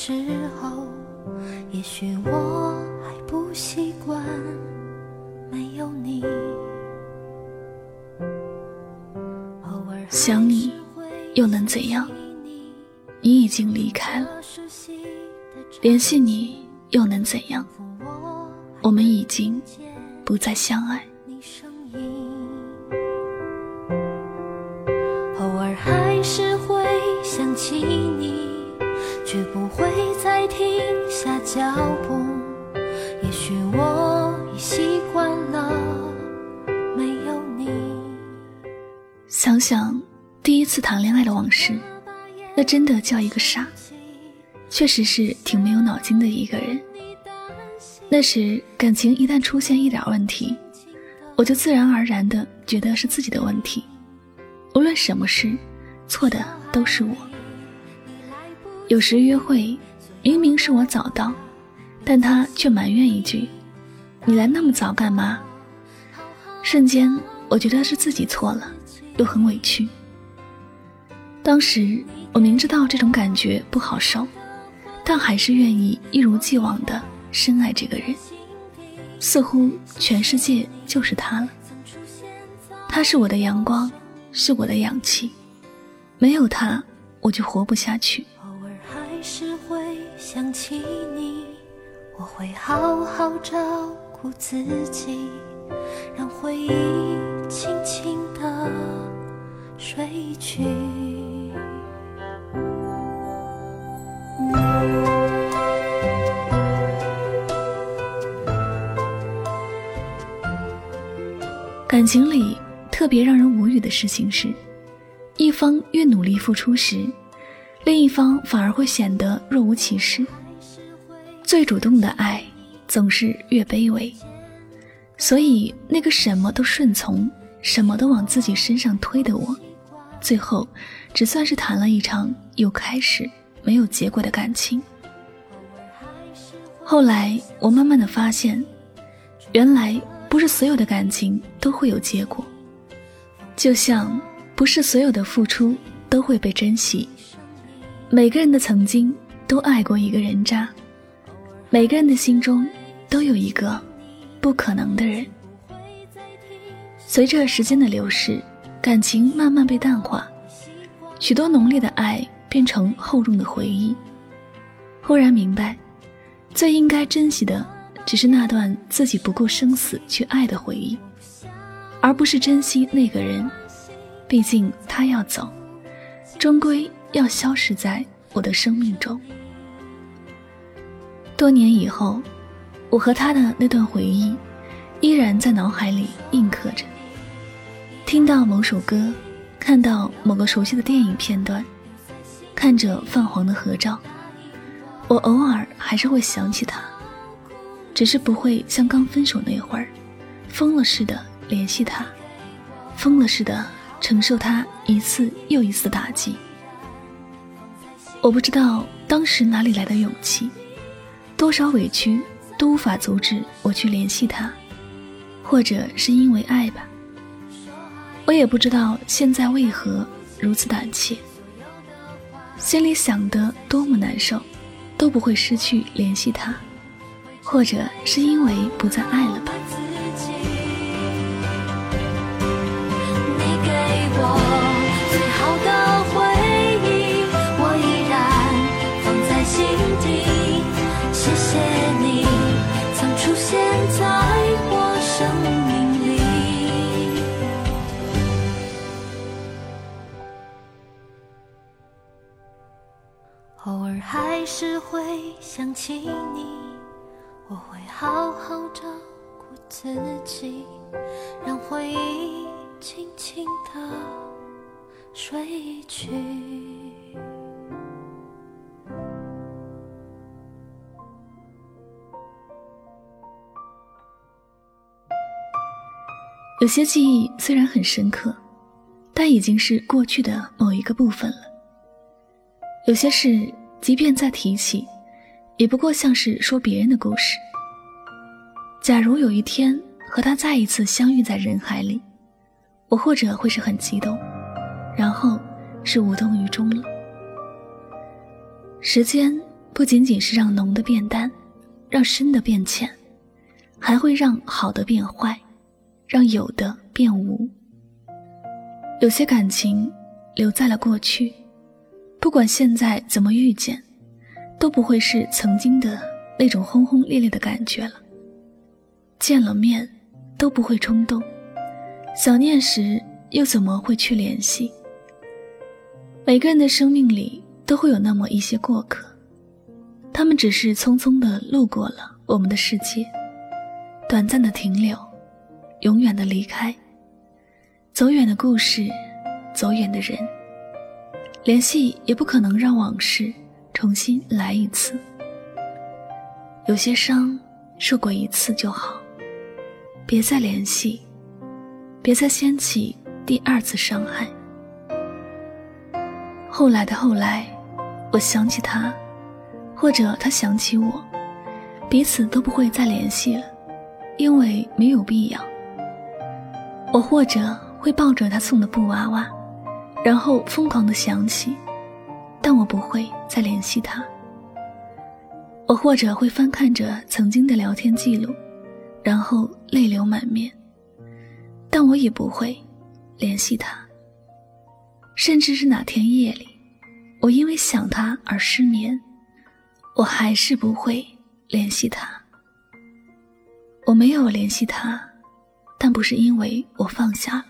时候，也许我还不习惯没有你。想你又能怎样？你已经离开了，联系你又能怎样？我们已经不再相爱。偶尔还是会想起你，却不会再停下脚步。也许我已习惯了没有你。想想第一次谈恋爱的往事，那真的叫一个傻，确实是挺没有脑筋的一个人。那时感情一旦出现一点问题，我就自然而然的觉得是自己的问题，无论什么事。错的都是我。有时约会，明明是我早到，但他却埋怨一句：“你来那么早干嘛？”瞬间，我觉得是自己错了，又很委屈。当时我明知道这种感觉不好受，但还是愿意一如既往的深爱这个人。似乎全世界就是他了。他是我的阳光，是我的氧气。没有他，我就活不下去。想起你，我会好好照顾自己，让回忆轻轻地睡去。感情里特别让人无语的事情是。一方越努力付出时，另一方反而会显得若无其事。最主动的爱总是越卑微，所以那个什么都顺从、什么都往自己身上推的我，最后只算是谈了一场有开始没有结果的感情。后来我慢慢的发现，原来不是所有的感情都会有结果，就像。不是所有的付出都会被珍惜，每个人的曾经都爱过一个人渣，每个人的心中都有一个不可能的人。随着时间的流逝，感情慢慢被淡化，许多浓烈的爱变成厚重的回忆。忽然明白，最应该珍惜的，只是那段自己不顾生死去爱的回忆，而不是珍惜那个人。毕竟他要走，终归要消失在我的生命中。多年以后，我和他的那段回忆，依然在脑海里印刻着。听到某首歌，看到某个熟悉的电影片段，看着泛黄的合照，我偶尔还是会想起他，只是不会像刚分手那会儿，疯了似的联系他，疯了似的。承受他一次又一次打击，我不知道当时哪里来的勇气，多少委屈都无法阻止我去联系他，或者是因为爱吧。我也不知道现在为何如此胆怯，心里想的多么难受，都不会失去联系他，或者是因为不再爱了吧。偶尔还是会想起你，我会好好照顾自己，让回忆轻轻的睡去。有些记忆虽然很深刻，但已经是过去的某一个部分了。有些事，即便再提起，也不过像是说别人的故事。假如有一天和他再一次相遇在人海里，我或者会是很激动，然后是无动于衷了。时间不仅仅是让浓的变淡，让深的变浅，还会让好的变坏。让有的变无，有些感情留在了过去，不管现在怎么遇见，都不会是曾经的那种轰轰烈烈的感觉了。见了面都不会冲动，想念时又怎么会去联系？每个人的生命里都会有那么一些过客，他们只是匆匆的路过了我们的世界，短暂的停留。永远的离开，走远的故事，走远的人，联系也不可能让往事重新来一次。有些伤受过一次就好，别再联系，别再掀起第二次伤害。后来的后来，我想起他，或者他想起我，彼此都不会再联系了，因为没有必要。我或者会抱着他送的布娃娃，然后疯狂的想起，但我不会再联系他。我或者会翻看着曾经的聊天记录，然后泪流满面，但我也不会联系他。甚至是哪天夜里，我因为想他而失眠，我还是不会联系他。我没有联系他。但不是因为我放下了，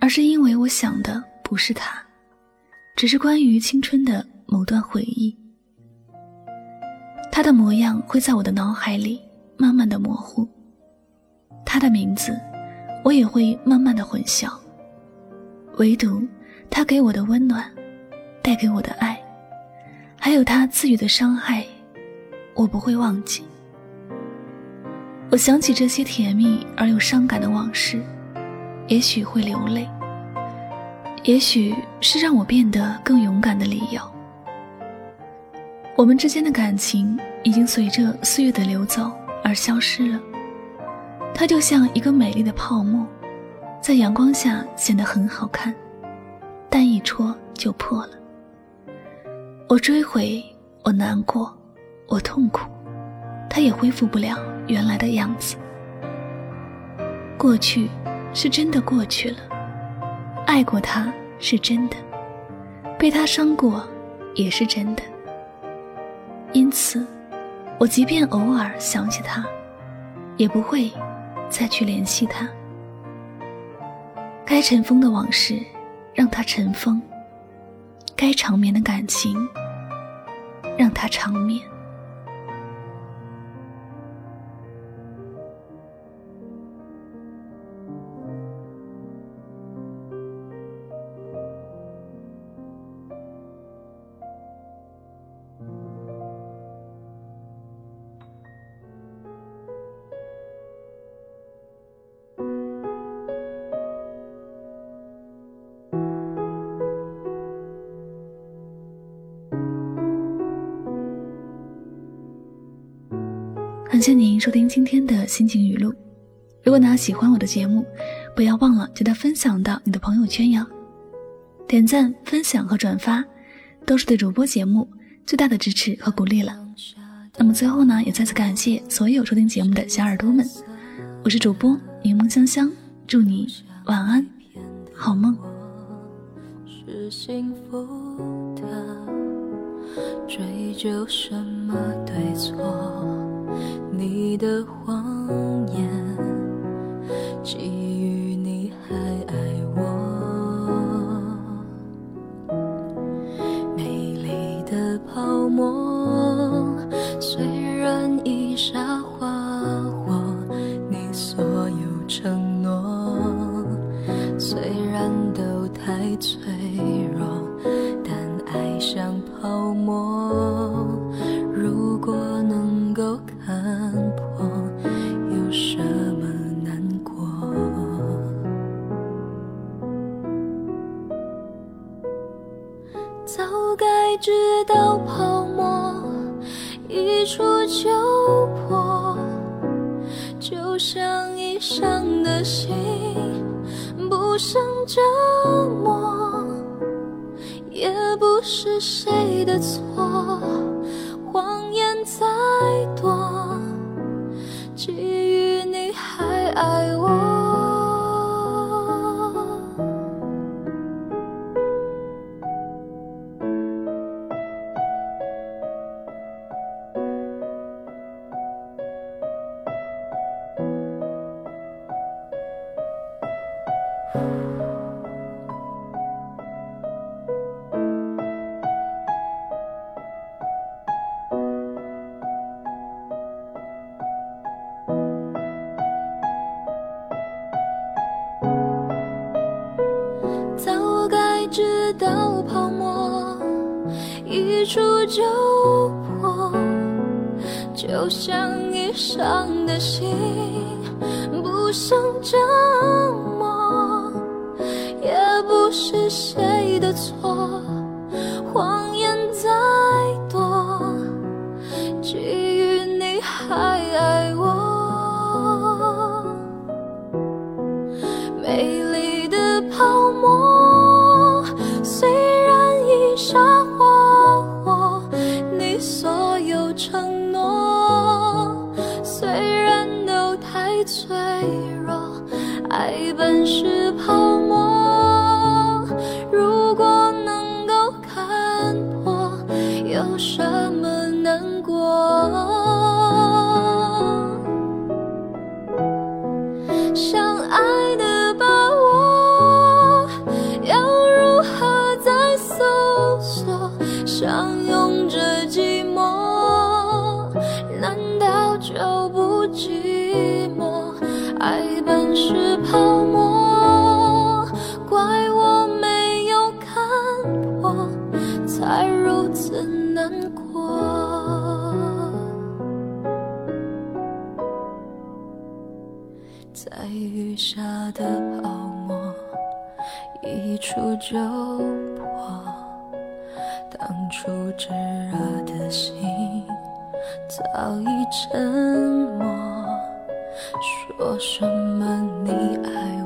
而是因为我想的不是他，只是关于青春的某段回忆。他的模样会在我的脑海里慢慢的模糊，他的名字我也会慢慢的混淆。唯独他给我的温暖，带给我的爱，还有他赐予的伤害，我不会忘记。我想起这些甜蜜而又伤感的往事，也许会流泪，也许是让我变得更勇敢的理由。我们之间的感情已经随着岁月的流走而消失了，它就像一个美丽的泡沫，在阳光下显得很好看，但一戳就破了。我追悔，我难过，我痛苦，它也恢复不了。原来的样子，过去是真的过去了，爱过他是真的，被他伤过也是真的。因此，我即便偶尔想起他，也不会再去联系他。该尘封的往事，让它尘封；该长眠的感情，让它长眠。感谢您收听今天的心情语录。如果呢喜欢我的节目，不要忘了记得分享到你的朋友圈哟。点赞、分享和转发，都是对主播节目最大的支持和鼓励了。那么最后呢，也再次感谢所有收听节目的小耳朵们。我是主播柠檬香香，祝你晚安，好梦。是幸福的，追究什么对错？你的谎言，早该知道泡沫一触就破，就像已伤的心。不想折磨，也不是谁的错。谎言再多，基于你还爱我。直到泡沫一触就破，就像已伤的心，不想折磨，也不是谁的错。寂寞？爱本是泡沫，怪我没有看破，才如此难过。在雨下的泡沫一触就破，当初炙热的心早已沉默。说什么你爱？